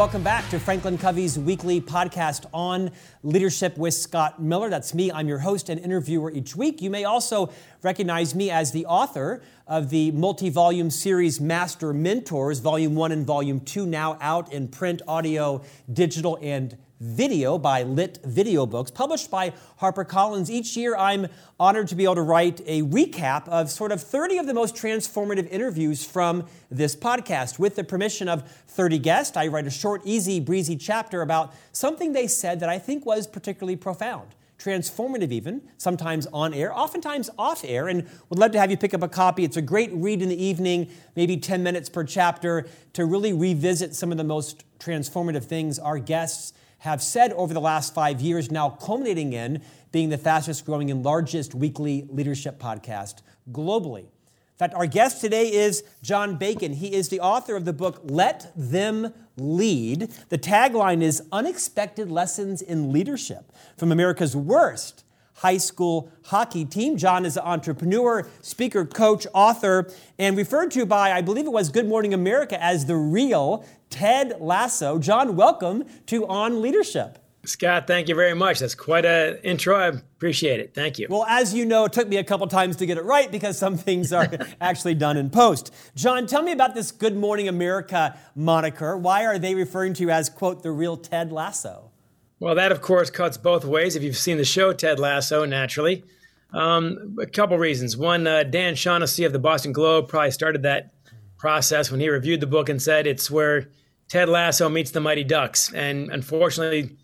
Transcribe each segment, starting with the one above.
welcome back to Franklin Covey's weekly podcast on leadership with Scott Miller. That's me. I'm your host and interviewer each week. You may also recognize me as the author of the multi volume series Master Mentors, Volume 1 and Volume 2, now out in print, audio, digital, and video by Lit Video Books, published by HarperCollins. Each year, I'm honored to be able to write a recap of sort of 30 of the most transformative interviews from this podcast. With the permission of 30 guests, I write a short, easy, breezy chapter about something they said that I think was particularly profound. Transformative, even, sometimes on air, oftentimes off air, and would love to have you pick up a copy. It's a great read in the evening, maybe 10 minutes per chapter, to really revisit some of the most transformative things our guests have said over the last five years, now culminating in being the fastest growing and largest weekly leadership podcast globally. In fact, our guest today is John Bacon. He is the author of the book Let Them Lead. The tagline is Unexpected Lessons in Leadership from America's Worst high school hockey team. John is an entrepreneur, speaker, coach, author, and referred to by, I believe it was Good Morning America, as the real Ted Lasso. John, welcome to On Leadership. Scott, thank you very much. That's quite an intro. I appreciate it. Thank you. Well, as you know, it took me a couple times to get it right because some things are actually done in post. John, tell me about this Good Morning America moniker. Why are they referring to you as, quote, the real Ted Lasso? Well, that, of course, cuts both ways. If you've seen the show Ted Lasso, naturally. Um, a couple reasons. One, uh, Dan Shaughnessy of the Boston Globe probably started that process when he reviewed the book and said it's where Ted Lasso meets the Mighty Ducks. And unfortunately,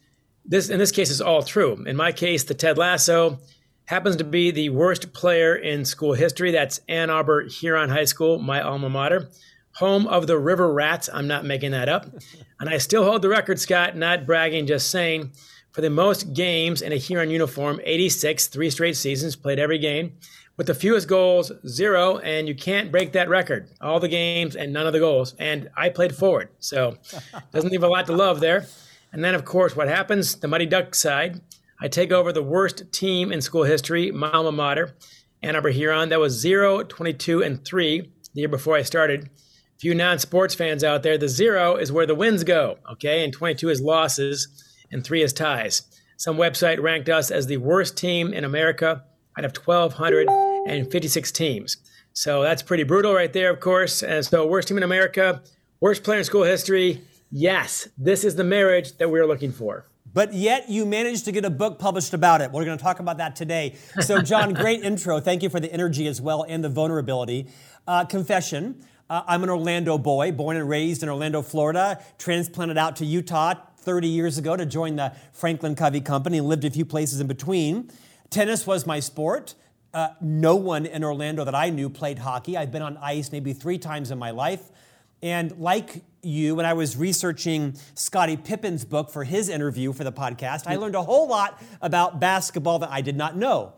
this in this case is all true. In my case, the Ted Lasso happens to be the worst player in school history. That's Ann Arbor Huron High School, my alma mater, home of the River Rats. I'm not making that up. And I still hold the record, Scott, not bragging, just saying, for the most games in a Huron uniform, 86, three straight seasons, played every game with the fewest goals, zero, and you can't break that record. All the games and none of the goals. And I played forward, so doesn't leave a lot to love there. And then, of course, what happens? The Mighty Duck side. I take over the worst team in school history, my alma mater, Ann Arbor Huron. That was 0, 22, and 3 the year before I started. A few non sports fans out there, the zero is where the wins go, okay? And 22 is losses, and 3 is ties. Some website ranked us as the worst team in America out of 1,256 teams. So that's pretty brutal right there, of course. And so, worst team in America, worst player in school history. Yes, this is the marriage that we're looking for. But yet you managed to get a book published about it. We're going to talk about that today. So, John, great intro. Thank you for the energy as well and the vulnerability. Uh, confession. Uh, I'm an Orlando boy, born and raised in Orlando, Florida, transplanted out to Utah 30 years ago to join the Franklin Covey Company lived a few places in between. Tennis was my sport. Uh, no one in Orlando that I knew played hockey. I've been on ice maybe three times in my life. And like you, when I was researching Scottie Pippen's book for his interview for the podcast, I learned a whole lot about basketball that I did not know,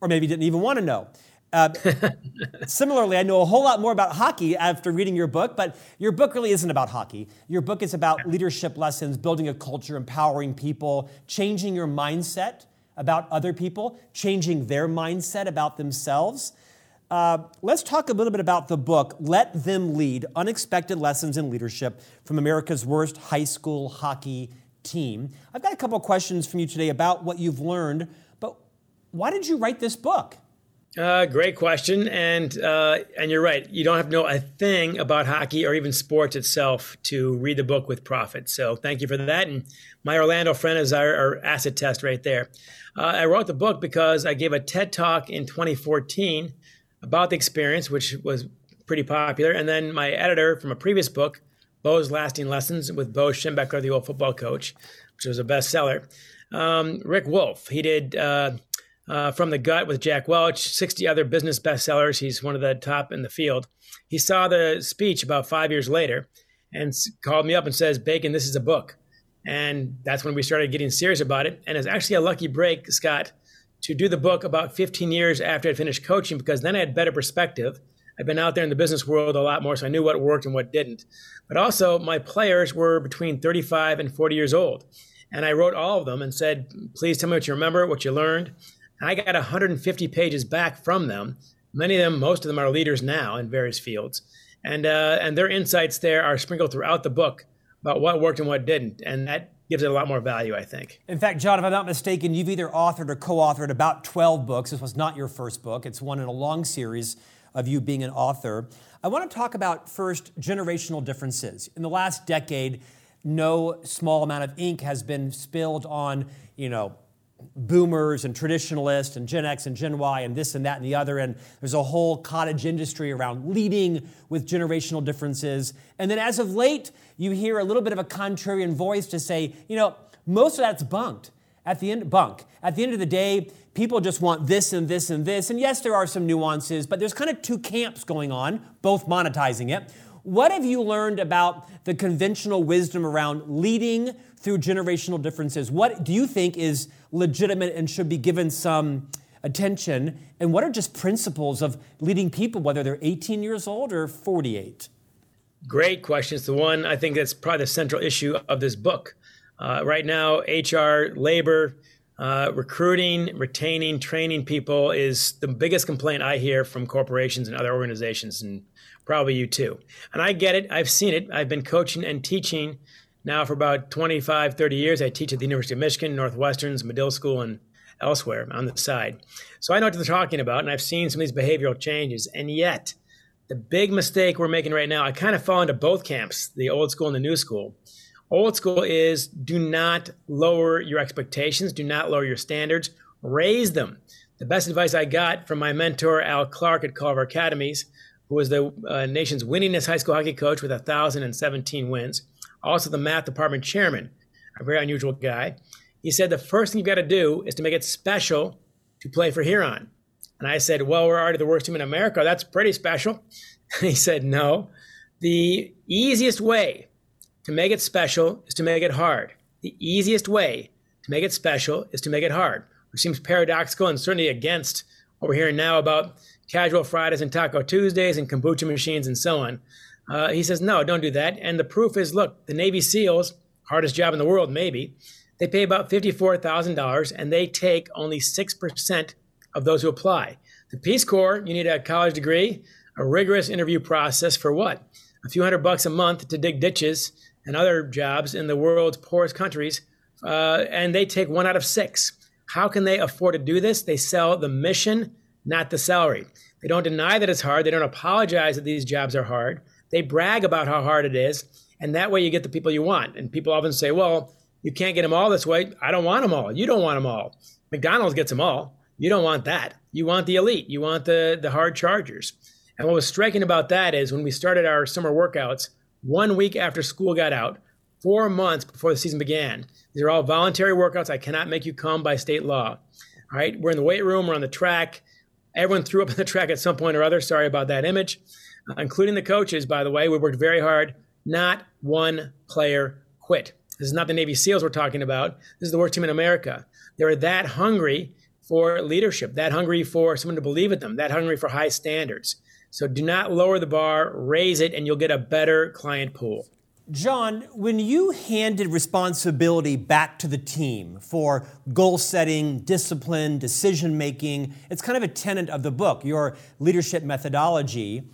or maybe didn't even want to know. Uh, similarly, I know a whole lot more about hockey after reading your book, but your book really isn't about hockey. Your book is about leadership lessons, building a culture, empowering people, changing your mindset about other people, changing their mindset about themselves. Uh, let's talk a little bit about the book, Let Them Lead Unexpected Lessons in Leadership from America's Worst High School Hockey Team. I've got a couple of questions from you today about what you've learned, but why did you write this book? Uh, great question, and uh, and you're right. You don't have to know a thing about hockey or even sports itself to read the book with profit. So thank you for that. And my Orlando friend is our, our acid test right there. Uh, I wrote the book because I gave a TED talk in 2014 about the experience, which was pretty popular, and then my editor from a previous book, Bo's Lasting Lessons with Bo Schembechler, the old football coach, which was a bestseller. Um, Rick Wolff, he did uh, From the Gut with Jack Welch, 60 other business bestsellers. He's one of the top in the field. He saw the speech about five years later and called me up and says, Bacon, this is a book. And that's when we started getting serious about it. And it's actually a lucky break, Scott, to do the book about 15 years after I finished coaching because then I had better perspective. I've been out there in the business world a lot more, so I knew what worked and what didn't. But also, my players were between 35 and 40 years old. And I wrote all of them and said, please tell me what you remember, what you learned. I got 150 pages back from them. Many of them, most of them are leaders now in various fields. And, uh, and their insights there are sprinkled throughout the book about what worked and what didn't. And that gives it a lot more value, I think. In fact, John, if I'm not mistaken, you've either authored or co authored about 12 books. This was not your first book, it's one in a long series of you being an author. I want to talk about first generational differences. In the last decade, no small amount of ink has been spilled on, you know, boomers and traditionalists and Gen X and Gen Y and this and that and the other. And there's a whole cottage industry around leading with generational differences. And then as of late, you hear a little bit of a contrarian voice to say, you know, most of that's bunked. At the end, bunk. At the end of the day, people just want this and this and this. And yes, there are some nuances, but there's kind of two camps going on, both monetizing it. What have you learned about the conventional wisdom around leading through generational differences? What do you think is legitimate and should be given some attention? And what are just principles of leading people, whether they're 18 years old or 48? Great question. It's the one I think that's probably the central issue of this book. Uh, right now, HR, labor, uh, recruiting, retaining, training people is the biggest complaint I hear from corporations and other organizations, and probably you too. And I get it. I've seen it. I've been coaching and teaching now for about 25, 30 years. I teach at the University of Michigan, Northwestern's, Medill School, and elsewhere on the side. So I know what they're talking about, and I've seen some of these behavioral changes. And yet, the big mistake we're making right now, I kind of fall into both camps, the old school and the new school. Old school is do not lower your expectations, do not lower your standards, raise them. The best advice I got from my mentor, Al Clark at Culver Academies, who was the uh, nation's winningest high school hockey coach with 1,017 wins, also the math department chairman, a very unusual guy. He said the first thing you've got to do is to make it special to play for Huron. And I said, Well, we're already the worst team in America. That's pretty special. he said, No. The easiest way to make it special is to make it hard. The easiest way to make it special is to make it hard, which seems paradoxical and certainly against what we're hearing now about casual Fridays and Taco Tuesdays and kombucha machines and so on. Uh, he says, no, don't do that. And the proof is look, the Navy SEALs, hardest job in the world, maybe, they pay about $54,000 and they take only 6% of those who apply. The Peace Corps, you need a college degree, a rigorous interview process for what? A few hundred bucks a month to dig ditches and other jobs in the world's poorest countries, uh, and they take one out of six. How can they afford to do this? They sell the mission, not the salary. They don't deny that it's hard. They don't apologize that these jobs are hard. They brag about how hard it is, and that way you get the people you want. And people often say, well, you can't get them all this way. I don't want them all. You don't want them all. McDonald's gets them all. You don't want that. You want the elite. You want the, the hard chargers. And what was striking about that is when we started our summer workouts, one week after school got out, four months before the season began, these are all voluntary workouts. I cannot make you come by state law. All right, we're in the weight room, we're on the track. Everyone threw up on the track at some point or other. Sorry about that image uh, including the coaches, by the way. We worked very hard. Not one player quit. This is not the Navy SEALs we're talking about. This is the worst team in America. They're that hungry for leadership, that hungry for someone to believe in them, that hungry for high standards. So do not lower the bar, raise it, and you'll get a better client pool. John, when you handed responsibility back to the team for goal setting, discipline, decision making, it's kind of a tenet of the book, your leadership methodology.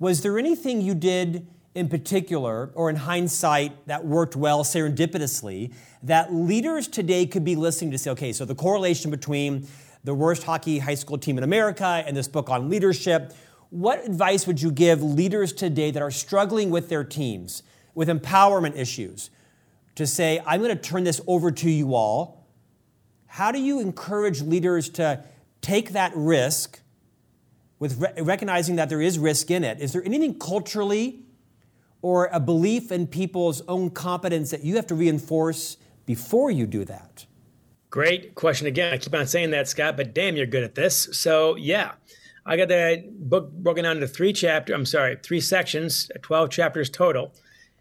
Was there anything you did in particular, or in hindsight, that worked well serendipitously, that leaders today could be listening to say, okay, so the correlation between the worst hockey high school team in America and this book on leadership, what advice would you give leaders today that are struggling with their teams, with empowerment issues, to say, I'm going to turn this over to you all? How do you encourage leaders to take that risk? with re- recognizing that there is risk in it, is there anything culturally or a belief in people's own competence that you have to reinforce before you do that? Great question again. I keep on saying that, Scott, but damn, you're good at this. So, yeah, I got that book broken down into three chapters. I'm sorry, three sections, 12 chapters total.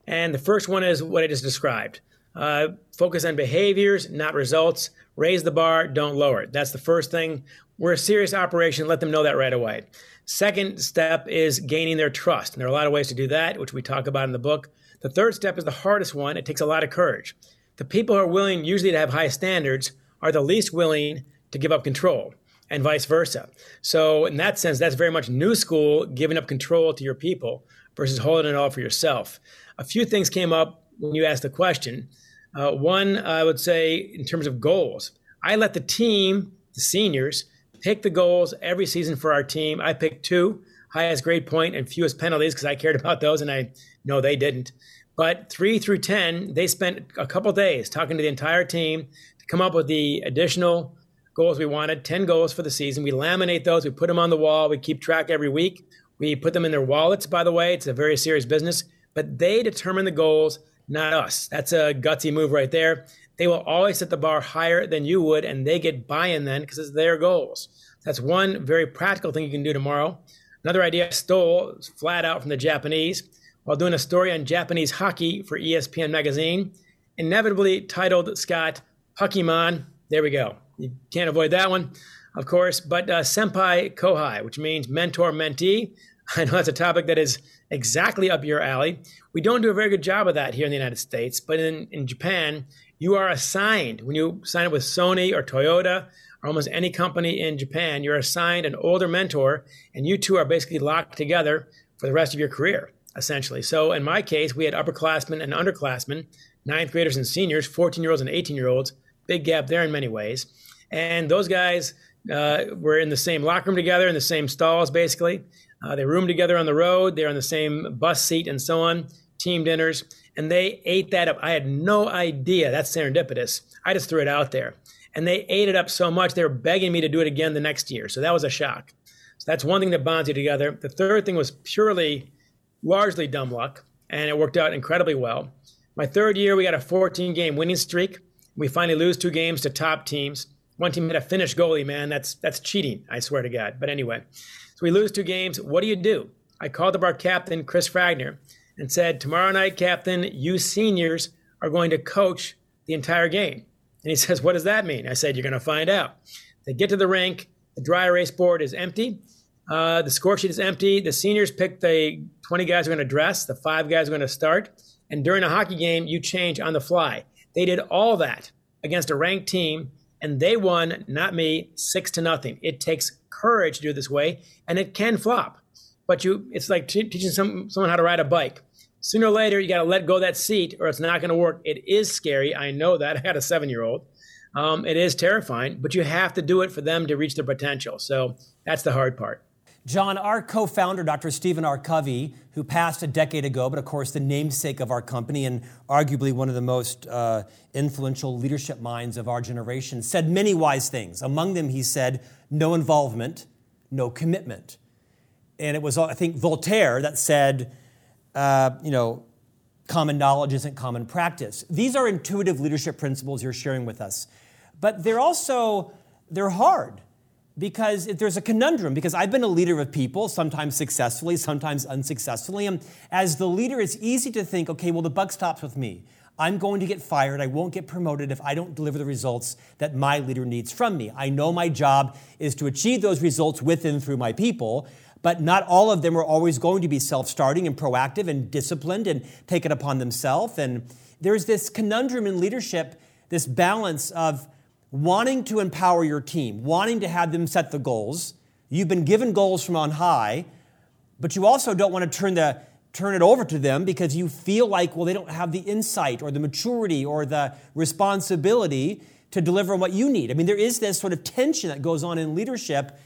And the first one is what I just described. Uh, focus on behaviors, not results. Raise the bar, don't lower it. That's the first thing. We're a serious operation. Let them know that right away. Second step is gaining their trust. And there are a lot of ways to do that, which we talk about in the book. The third step is the hardest one. It takes a lot of courage. The people who are willing usually to have high standards are the least willing to give up control and vice versa. So, in that sense, that's very much new school, giving up control to your people versus holding it all for yourself. A few things came up when you asked the question. Uh, one, I would say, in terms of goals, I let the team, the seniors, pick the goals every season for our team. I picked two highest grade point and fewest penalties because I cared about those, and I know they didn't. But three through 10, they spent a couple days talking to the entire team to come up with the additional goals we wanted 10 goals for the season. We laminate those, we put them on the wall, we keep track every week. We put them in their wallets, by the way. It's a very serious business, but they determine the goals, not us. That's a gutsy move right there. They will always set the bar higher than you would, and they get buy in then because it's their goals. That's one very practical thing you can do tomorrow. Another idea I stole flat out from the Japanese while doing a story on Japanese hockey for ESPN magazine, inevitably titled Scott Pokemon. There we go. You can't avoid that one, of course. But uh, senpai kohai, which means mentor mentee. I know that's a topic that is exactly up your alley. We don't do a very good job of that here in the United States, but in, in Japan, you are assigned when you sign up with Sony or Toyota or almost any company in Japan, you're assigned an older mentor, and you two are basically locked together for the rest of your career essentially. So in my case, we had upperclassmen and underclassmen, ninth graders and seniors, 14 year olds and 18 year olds. Big gap there in many ways. And those guys uh, were in the same locker room together, in the same stalls, basically. Uh, they roomed together on the road. They're on the same bus seat and so on, team dinners. And they ate that up. I had no idea. That's serendipitous. I just threw it out there. And they ate it up so much, they were begging me to do it again the next year. So that was a shock. So that's one thing that bonds you together. The third thing was purely largely dumb luck, and it worked out incredibly well. My third year, we got a 14 game winning streak. We finally lose two games to top teams. One team had a Finnish goalie, man. That's that's cheating, I swear to God. But anyway, so we lose two games. What do you do? I called up our captain, Chris Fragner, and said, Tomorrow night, Captain, you seniors are going to coach the entire game. And he says, What does that mean? I said, You're going to find out. They get to the rink, the dry erase board is empty. Uh, the score sheet is empty. The seniors pick the 20 guys who are going to dress, the five guys are going to start. And during a hockey game, you change on the fly. They did all that against a ranked team, and they won, not me, six to nothing. It takes courage to do it this way, and it can flop. But you, it's like t- teaching some, someone how to ride a bike. Sooner or later, you got to let go that seat, or it's not going to work. It is scary. I know that. I had a seven-year-old. Um, it is terrifying, but you have to do it for them to reach their potential. So that's the hard part. John, our co founder, Dr. Stephen R. Covey, who passed a decade ago, but of course the namesake of our company and arguably one of the most uh, influential leadership minds of our generation, said many wise things. Among them, he said, no involvement, no commitment. And it was, I think, Voltaire that said, uh, you know, common knowledge isn't common practice. These are intuitive leadership principles you're sharing with us, but they're also, they're hard because there's a conundrum because i've been a leader of people sometimes successfully sometimes unsuccessfully and as the leader it's easy to think okay well the buck stops with me. I'm going to get fired. I won't get promoted if i don't deliver the results that my leader needs from me. I know my job is to achieve those results with and through my people but not all of them are always going to be self-starting and proactive and disciplined and take it upon themselves. And there's this conundrum in leadership this balance of wanting to empower your team, wanting to have them set the goals. You've been given goals from on high, but you also don't want to turn the turn it over to them because you feel like well they don't have the insight or the maturity or the responsibility to deliver what you need. I mean there is this sort of tension that goes on in leadership.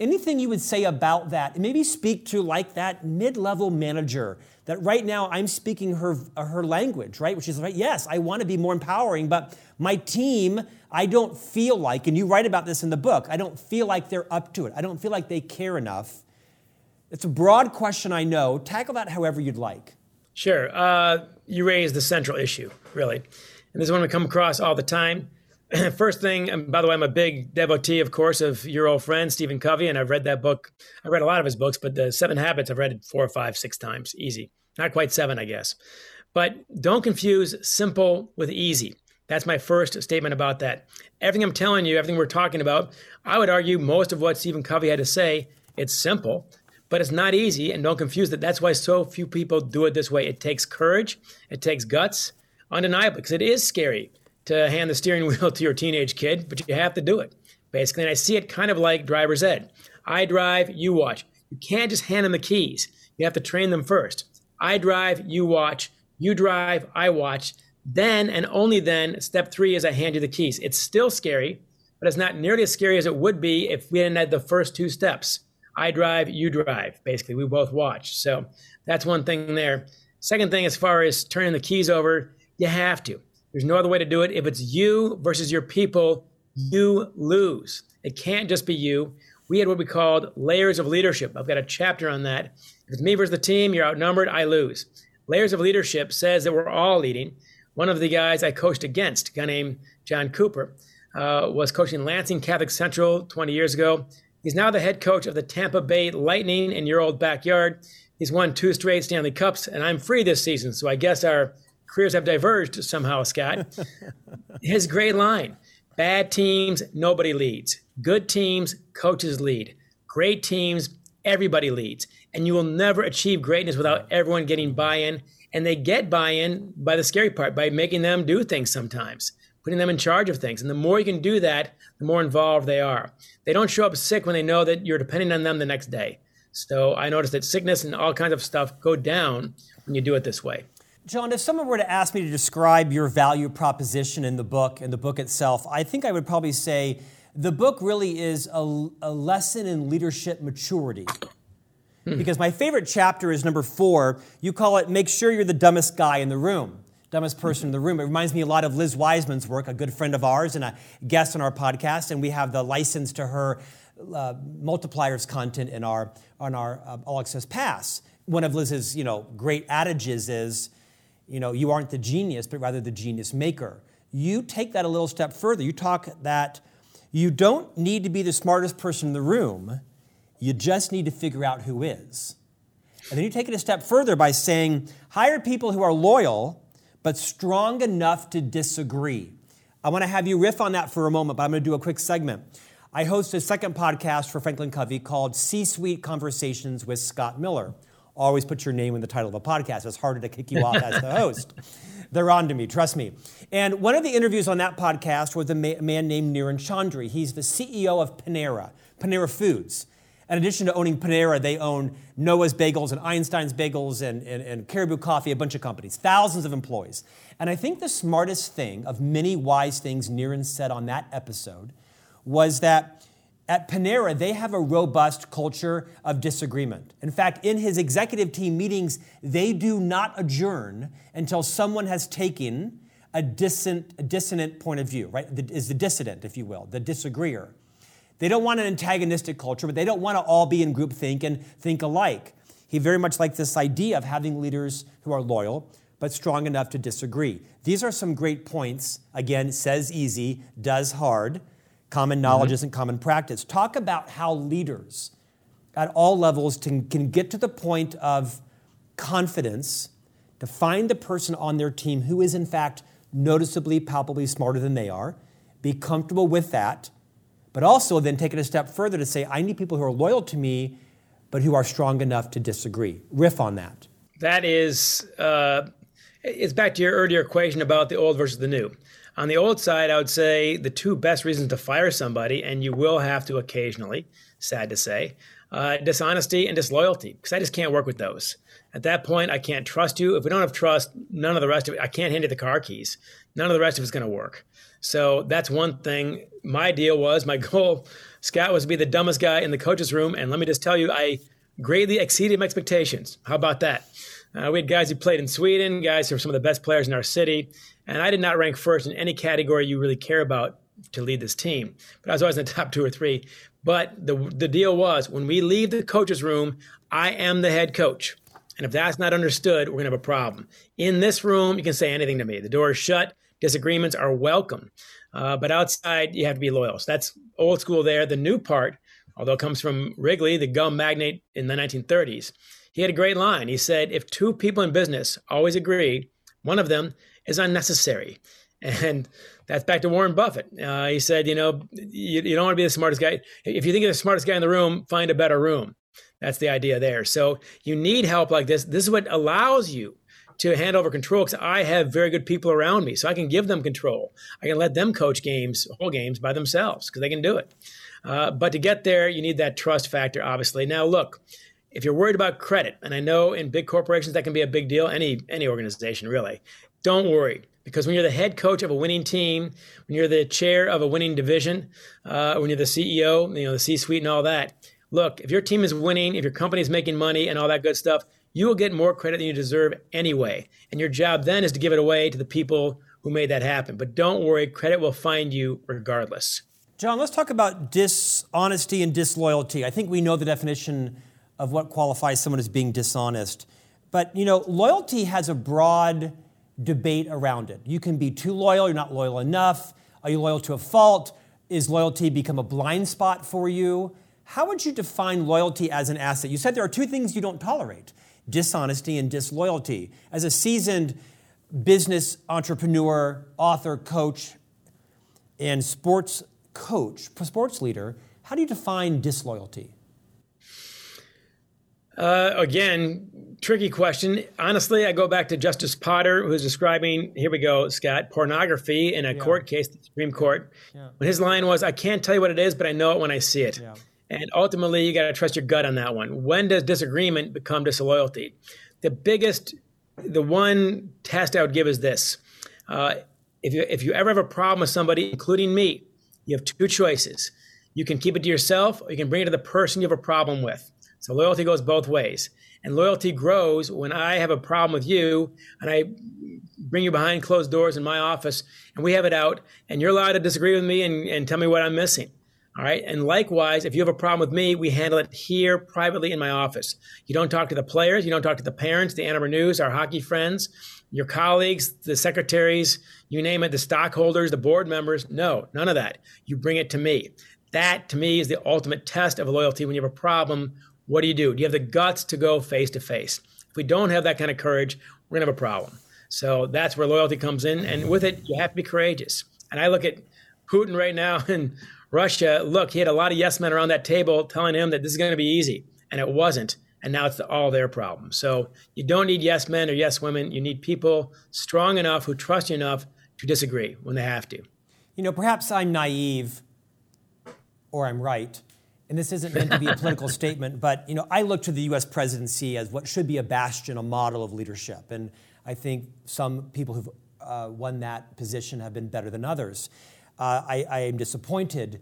Anything you would say about that? Maybe speak to like that mid-level manager that right now I'm speaking her her language, right? Which is right, yes, I want to be more empowering, but my team I don't feel like, and you write about this in the book, I don't feel like they're up to it. I don't feel like they care enough. It's a broad question, I know. Tackle that however you'd like. Sure. Uh, you raise the central issue, really. And this is one we come across all the time. First thing, and by the way, I'm a big devotee, of course, of your old friend, Stephen Covey, and I've read that book. I read a lot of his books, but the Seven Habits, I've read four or five, six times, easy. Not quite seven, I guess. But don't confuse simple with easy. That's my first statement about that. Everything I'm telling you, everything we're talking about, I would argue most of what Stephen Covey had to say, it's simple, but it's not easy. And don't confuse that. That's why so few people do it this way. It takes courage, it takes guts, undeniably, because it is scary to hand the steering wheel to your teenage kid, but you have to do it, basically. And I see it kind of like driver's ed. I drive, you watch. You can't just hand them the keys. You have to train them first. I drive, you watch, You drive, I watch. Then and only then, step three is I hand you the keys. It's still scary, but it's not nearly as scary as it would be if we hadn't had the first two steps. I drive, you drive. Basically, we both watch. So that's one thing there. Second thing, as far as turning the keys over, you have to. There's no other way to do it. If it's you versus your people, you lose. It can't just be you. We had what we called layers of leadership. I've got a chapter on that. If it's me versus the team, you're outnumbered, I lose. Layers of leadership says that we're all leading. One of the guys I coached against, a guy named John Cooper, uh, was coaching Lansing Catholic Central 20 years ago. He's now the head coach of the Tampa Bay Lightning in your old backyard. He's won two straight Stanley Cups, and I'm free this season. So I guess our careers have diverged somehow, Scott. His great line bad teams, nobody leads. Good teams, coaches lead. Great teams, everybody leads. And you will never achieve greatness without everyone getting buy in. And they get buy in by the scary part, by making them do things sometimes, putting them in charge of things. And the more you can do that, the more involved they are. They don't show up sick when they know that you're depending on them the next day. So I noticed that sickness and all kinds of stuff go down when you do it this way. John, if someone were to ask me to describe your value proposition in the book and the book itself, I think I would probably say the book really is a, a lesson in leadership maturity. Hmm. Because my favorite chapter is number four. You call it Make Sure You're the Dumbest Guy in the Room, dumbest person in the room. It reminds me a lot of Liz Wiseman's work, a good friend of ours and a guest on our podcast. And we have the license to her uh, multipliers content in our, on our uh, All Access Pass. One of Liz's you know, great adages is, you know, you aren't the genius, but rather the genius maker. You take that a little step further. You talk that you don't need to be the smartest person in the room, you just need to figure out who is. And then you take it a step further by saying, hire people who are loyal, but strong enough to disagree. I want to have you riff on that for a moment, but I'm going to do a quick segment. I host a second podcast for Franklin Covey called C Suite Conversations with Scott Miller always put your name in the title of a podcast. It's harder to kick you off as the host. They're on to me, trust me. And one of the interviews on that podcast was a man named Niren Chaudhary. He's the CEO of Panera, Panera Foods. In addition to owning Panera, they own Noah's Bagels and Einstein's Bagels and, and, and Caribou Coffee, a bunch of companies, thousands of employees. And I think the smartest thing of many wise things Niren said on that episode was that at Panera, they have a robust culture of disagreement. In fact, in his executive team meetings, they do not adjourn until someone has taken a dissonant, a dissonant point of view, right? The, is the dissident, if you will, the disagreeer. They don't want an antagonistic culture, but they don't want to all be in groupthink and think alike. He very much liked this idea of having leaders who are loyal, but strong enough to disagree. These are some great points. Again, says easy, does hard. Common knowledge mm-hmm. isn't common practice. Talk about how leaders at all levels can, can get to the point of confidence to find the person on their team who is, in fact, noticeably, palpably smarter than they are, be comfortable with that, but also then take it a step further to say, I need people who are loyal to me, but who are strong enough to disagree. Riff on that. That is, uh, it's back to your earlier equation about the old versus the new. On the old side, I would say the two best reasons to fire somebody, and you will have to occasionally, sad to say, uh, dishonesty and disloyalty, because I just can't work with those. At that point, I can't trust you. If we don't have trust, none of the rest of it, I can't hand you the car keys. None of the rest of it's going to work. So that's one thing. My deal was, my goal, Scott, was to be the dumbest guy in the coach's room. And let me just tell you, I greatly exceeded my expectations. How about that? Uh, we had guys who played in Sweden, guys who were some of the best players in our city. And I did not rank first in any category you really care about to lead this team. But I was always in the top two or three. But the, the deal was when we leave the coach's room, I am the head coach. And if that's not understood, we're going to have a problem. In this room, you can say anything to me. The door is shut. Disagreements are welcome. Uh, but outside, you have to be loyal. So that's old school there. The new part, although it comes from Wrigley, the gum magnate in the 1930s, he had a great line. He said, If two people in business always agree, one of them is unnecessary. And that's back to Warren Buffett. Uh, he said, you know, you, you don't want to be the smartest guy. If you think you're the smartest guy in the room, find a better room. That's the idea there. So you need help like this. This is what allows you to hand over control because I have very good people around me. So I can give them control. I can let them coach games, whole games by themselves because they can do it. Uh, but to get there, you need that trust factor, obviously. Now, look, if you're worried about credit, and I know in big corporations that can be a big deal, any any organization really, don't worry because when you're the head coach of a winning team, when you're the chair of a winning division, uh, when you're the CEO, you know the C-suite and all that. Look, if your team is winning, if your company is making money and all that good stuff, you will get more credit than you deserve anyway. And your job then is to give it away to the people who made that happen. But don't worry, credit will find you regardless. John, let's talk about dishonesty and disloyalty. I think we know the definition of what qualifies someone as being dishonest. But, you know, loyalty has a broad debate around it. You can be too loyal, you're not loyal enough. Are you loyal to a fault? Is loyalty become a blind spot for you? How would you define loyalty as an asset? You said there are two things you don't tolerate dishonesty and disloyalty. As a seasoned business entrepreneur, author, coach, and sports coach, sports leader, how do you define disloyalty? Uh, again, tricky question. Honestly, I go back to Justice Potter, who's describing, here we go, Scott, pornography in a yeah. court case, the Supreme Court. Yeah. But his line was, I can't tell you what it is, but I know it when I see it. Yeah. And ultimately, you got to trust your gut on that one. When does disagreement become disloyalty? The biggest, the one test I would give is this. Uh, if, you, if you ever have a problem with somebody, including me, you have two choices. You can keep it to yourself, or you can bring it to the person you have a problem with. So loyalty goes both ways. And loyalty grows when I have a problem with you and I bring you behind closed doors in my office and we have it out and you're allowed to disagree with me and, and tell me what I'm missing. All right. And likewise, if you have a problem with me, we handle it here privately in my office. You don't talk to the players, you don't talk to the parents, the Ann Arbor News, our hockey friends, your colleagues, the secretaries, you name it, the stockholders, the board members. No, none of that. You bring it to me. That to me is the ultimate test of loyalty. When you have a problem, what do you do? Do you have the guts to go face to face? If we don't have that kind of courage, we're going to have a problem. So that's where loyalty comes in. And with it, you have to be courageous. And I look at Putin right now in Russia. Look, he had a lot of yes men around that table telling him that this is going to be easy, and it wasn't. And now it's all their problem. So you don't need yes men or yes women. You need people strong enough who trust you enough to disagree when they have to. You know, perhaps I'm naive or I'm right. And this isn't meant to be a political statement, but you know, I look to the U.S. presidency as what should be a bastion, a model of leadership. And I think some people who've uh, won that position have been better than others. Uh, I, I, am disappointed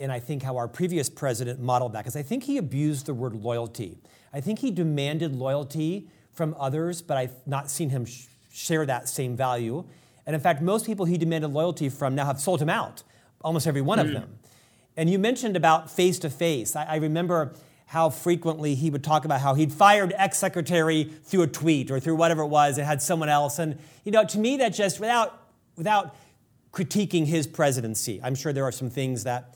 in, I think, how our previous president modeled that, because I think he abused the word loyalty. I think he demanded loyalty from others, but I've not seen him sh- share that same value. And in fact, most people he demanded loyalty from now have sold him out, almost every one mm. of them. And you mentioned about face to face. I remember how frequently he would talk about how he'd fired ex secretary through a tweet or through whatever it was and had someone else. And, you know, to me, that just, without, without critiquing his presidency. I'm sure there are some things that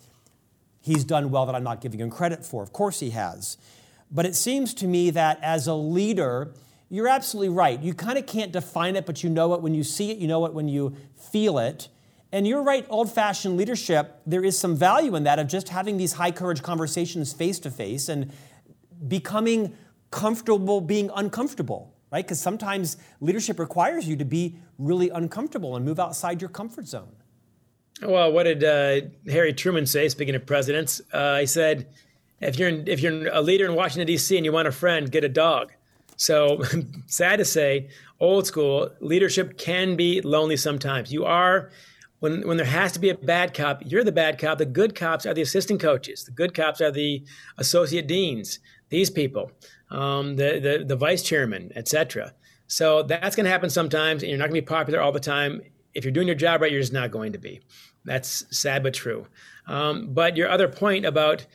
he's done well that I'm not giving him credit for. Of course he has. But it seems to me that as a leader, you're absolutely right. You kind of can't define it, but you know it when you see it, you know it when you feel it. And you're right, old fashioned leadership, there is some value in that of just having these high courage conversations face to face and becoming comfortable being uncomfortable right? Because sometimes leadership requires you to be really uncomfortable and move outside your comfort zone. Well, what did uh, Harry Truman say? Speaking of presidents, uh, he said, "If you're in, if you're a leader in Washington D.C. and you want a friend, get a dog." So, sad to say, old school leadership can be lonely sometimes. You are when when there has to be a bad cop, you're the bad cop. The good cops are the assistant coaches. The good cops are the associate deans. These people um, the, the, the vice chairman, etc. So that's going to happen sometimes, and you're not going to be popular all the time. If you're doing your job right, you're just not going to be. That's sad but true. Um, but your other point about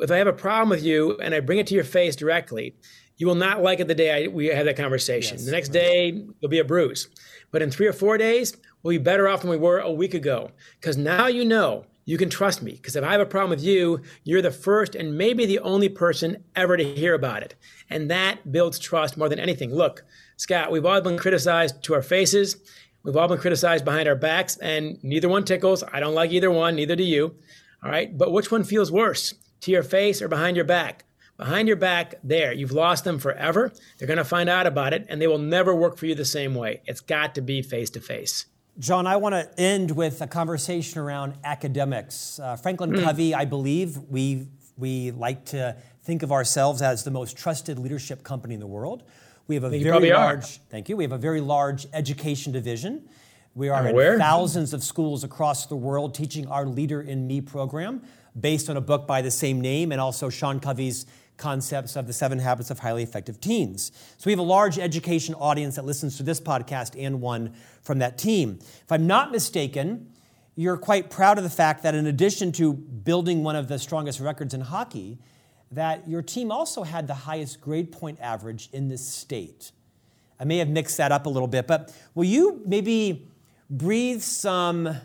if I have a problem with you and I bring it to your face directly, you will not like it the day I, we have that conversation. Yes, the next right. day, there'll be a bruise. But in three or four days, we'll be better off than we were a week ago because now you know you can trust me because if I have a problem with you, you're the first and maybe the only person ever to hear about it. And that builds trust more than anything. Look, Scott, we've all been criticized to our faces. We've all been criticized behind our backs, and neither one tickles. I don't like either one, neither do you. All right. But which one feels worse, to your face or behind your back? Behind your back, there, you've lost them forever. They're going to find out about it, and they will never work for you the same way. It's got to be face to face. John, I want to end with a conversation around academics. Uh, Franklin mm. Covey, I believe, we We like to think of ourselves as the most trusted leadership company in the world. We have a You very probably are. large, thank you. We have a very large education division. We are in thousands of schools across the world teaching our Leader in Me program based on a book by the same name and also Sean Covey's concepts of the seven habits of highly effective teens. So we have a large education audience that listens to this podcast and one from that team. If I'm not mistaken, you're quite proud of the fact that in addition to building one of the strongest records in hockey, that your team also had the highest grade point average in this state. I may have mixed that up a little bit, but will you maybe breathe some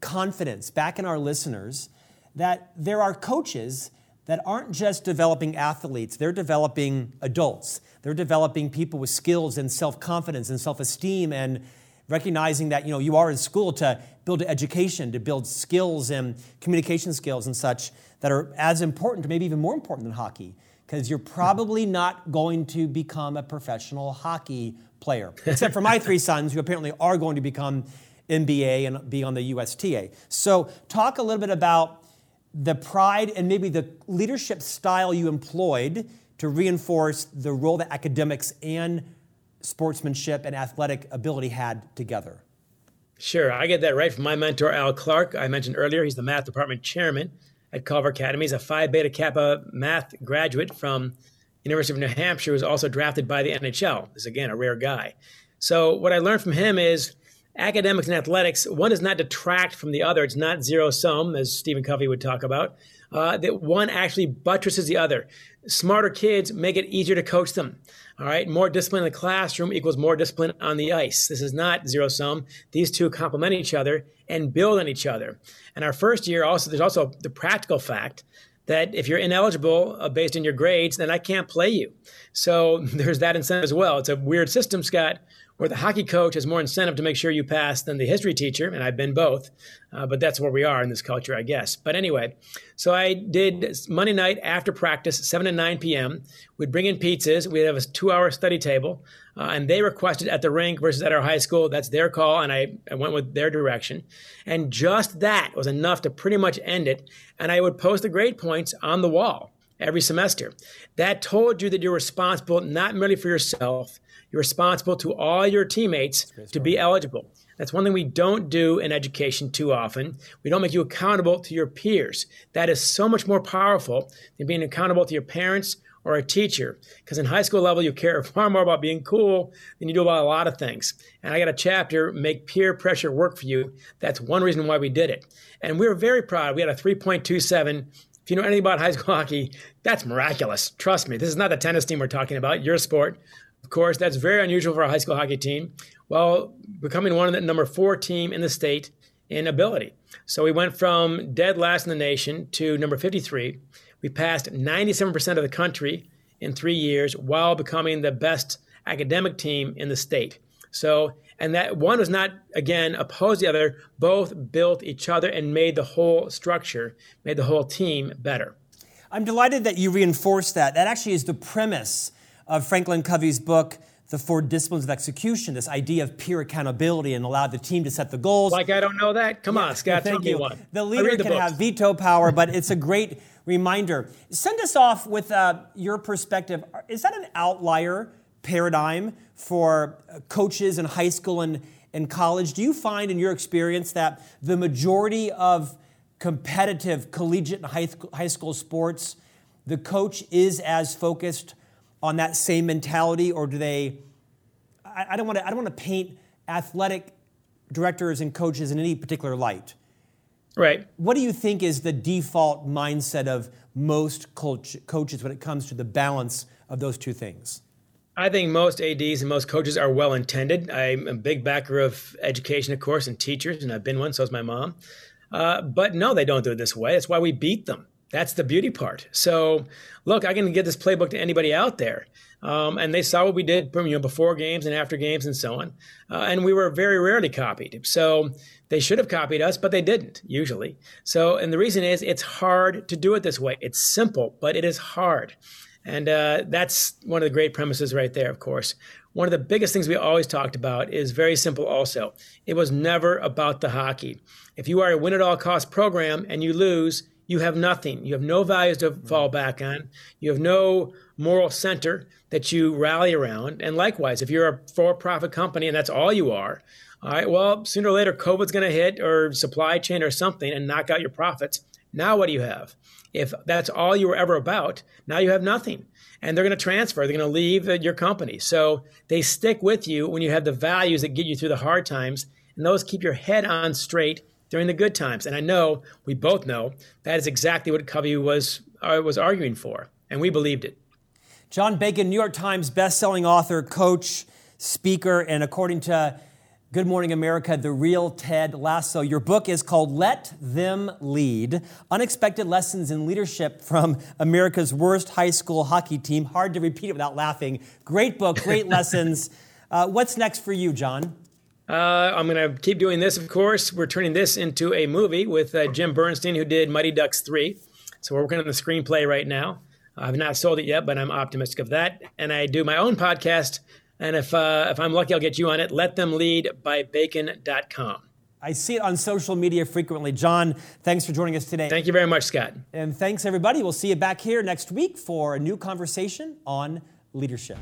confidence back in our listeners that there are coaches that aren't just developing athletes, they're developing adults. They're developing people with skills and self-confidence and self-esteem and recognizing that you know you are in school to build education, to build skills and communication skills and such that are as important, or maybe even more important than hockey, because you're probably not going to become a professional hockey player, except for my three sons who apparently are going to become NBA and be on the USTA. So, talk a little bit about the pride and maybe the leadership style you employed to reinforce the role that academics and sportsmanship and athletic ability had together. Sure, I get that right from my mentor, Al Clark. I mentioned earlier, he's the math department chairman at Culver Academy. He's a Phi Beta Kappa math graduate from University of New Hampshire, who was also drafted by the NHL. This is, again, a rare guy. So what I learned from him is academics and athletics, one does not detract from the other. It's not zero sum, as Stephen Covey would talk about. Uh, that one actually buttresses the other. Smarter kids make it easier to coach them. All right, more discipline in the classroom equals more discipline on the ice. This is not zero sum. These two complement each other and build on each other. And our first year, also, there's also the practical fact that if you're ineligible uh, based on your grades, then I can't play you. So there's that incentive as well. It's a weird system, Scott, where the hockey coach has more incentive to make sure you pass than the history teacher, and I've been both. Uh, but that's where we are in this culture, I guess. But anyway, so I did Monday night after practice, 7 to 9 p.m. We'd bring in pizzas. We'd have a two-hour study table, uh, and they requested at the rink versus at our high school. That's their call, and I, I went with their direction. And just that was enough to pretty much end it. And I would post the grade points on the wall every semester. That told you that you're responsible not merely for yourself, you're responsible to all your teammates to be eligible. That's one thing we don't do in education too often. We don't make you accountable to your peers. That is so much more powerful than being accountable to your parents or a teacher. Because in high school level, you care far more about being cool than you do about a lot of things. And I got a chapter, Make Peer Pressure Work for You. That's one reason why we did it. And we were very proud. We had a 3.27 if you know anything about high school hockey, that's miraculous. Trust me, this is not the tennis team we're talking about, your sport. Course, that's very unusual for a high school hockey team. Well, becoming one of the number four team in the state in ability. So we went from dead last in the nation to number 53. We passed 97% of the country in three years while becoming the best academic team in the state. So, and that one was not, again, opposed the other. Both built each other and made the whole structure, made the whole team better. I'm delighted that you reinforced that. That actually is the premise of Franklin Covey's book, The Four Disciplines of Execution, this idea of peer accountability and allow the team to set the goals. Like I don't know that? Come on, Scott, Thank you. one. The leader the can books. have veto power, but it's a great reminder. Send us off with uh, your perspective. Is that an outlier paradigm for uh, coaches in high school and, and college? Do you find in your experience that the majority of competitive collegiate and high, high school sports, the coach is as focused on that same mentality, or do they? I, I don't want to. I don't want to paint athletic directors and coaches in any particular light. Right. What do you think is the default mindset of most coach, coaches when it comes to the balance of those two things? I think most ADs and most coaches are well intended. I'm a big backer of education, of course, and teachers, and I've been one, so is my mom. Uh, but no, they don't do it this way. That's why we beat them. That's the beauty part. So, look, I can get this playbook to anybody out there. Um, and they saw what we did you know, before games and after games and so on. Uh, and we were very rarely copied. So they should have copied us, but they didn't usually. So, and the reason is it's hard to do it this way. It's simple, but it is hard. And uh, that's one of the great premises right there, of course. One of the biggest things we always talked about is very simple also. It was never about the hockey. If you are a win at all cost program and you lose, you have nothing. You have no values to mm-hmm. fall back on. You have no moral center that you rally around. And likewise, if you're a for profit company and that's all you are, all right, well, sooner or later, COVID's going to hit or supply chain or something and knock out your profits. Now, what do you have? If that's all you were ever about, now you have nothing. And they're going to transfer, they're going to leave your company. So they stick with you when you have the values that get you through the hard times, and those keep your head on straight during the good times. And I know, we both know, that is exactly what Covey was, uh, was arguing for, and we believed it. John Bacon, New York Times bestselling author, coach, speaker, and according to Good Morning America, The Real Ted Lasso. Your book is called Let Them Lead Unexpected Lessons in Leadership from America's Worst High School Hockey Team. Hard to repeat it without laughing. Great book, great lessons. Uh, what's next for you, John? Uh, I'm going to keep doing this, of course. We're turning this into a movie with uh, Jim Burnstein, who did Mighty Ducks 3. So we're working on the screenplay right now. I've not sold it yet, but I'm optimistic of that. And I do my own podcast. And if, uh, if I'm lucky, I'll get you on it. Let them lead by bacon.com. I see it on social media frequently. John, thanks for joining us today. Thank you very much, Scott. And thanks, everybody. We'll see you back here next week for a new conversation on leadership.